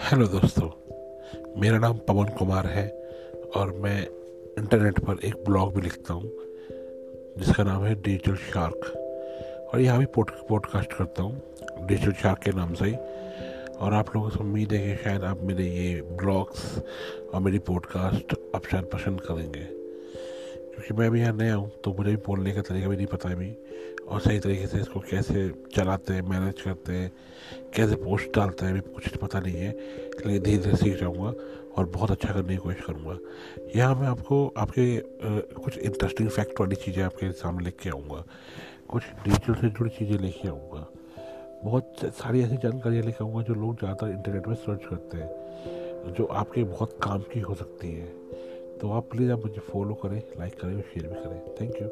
Hello दोस्तों, मेरा नाम पवन कुमार है और मैं इंटरनेट पर एक ब्लॉग भी लिखता हूँ, जिसका नाम है डिजिटल शार्क और यहाँ भी पोड पॉडकास्ट करता हूँ डिजिटल शार्क के नाम से ही। और आप लोगों से उम्मीद है कि शायद आप मेरे ये ब्लॉग्स और मेरी पॉडकास्ट आप शायद पसंद करेंगे। मैं भी यहाँ नया हूँ तो मुझे भी बोलने का तरीका भी नहीं पता अभी। और सही तरीके से इसको कैसे चलाते हैं मैनेज करते हैं, कैसे पोस्ट डालते हैं, अभी कुछ पता नहीं है। लेकिन धीरे धीरे सीख जाऊँगा और बहुत अच्छा करने की कोशिश करूँगा। यहाँ मैं आपको, आपके कुछ इंटरेस्टिंग फैक्ट वाली चीज़ें आपके सामने लिख के आऊँगा। कुछ डिजिटल से जुड़ी चीज़ें लेके आऊँगा। बहुत सारी ऐसी जानकारियाँ लेके आऊँगा जो लोग ज़्यादातर इंटरनेट में सर्च करते हैं, जो आपके बहुत काम की हो सकती है। तो आप प्लीज़ आप मुझे फॉलो करें लाइक करें शेयर भी करें। Thank you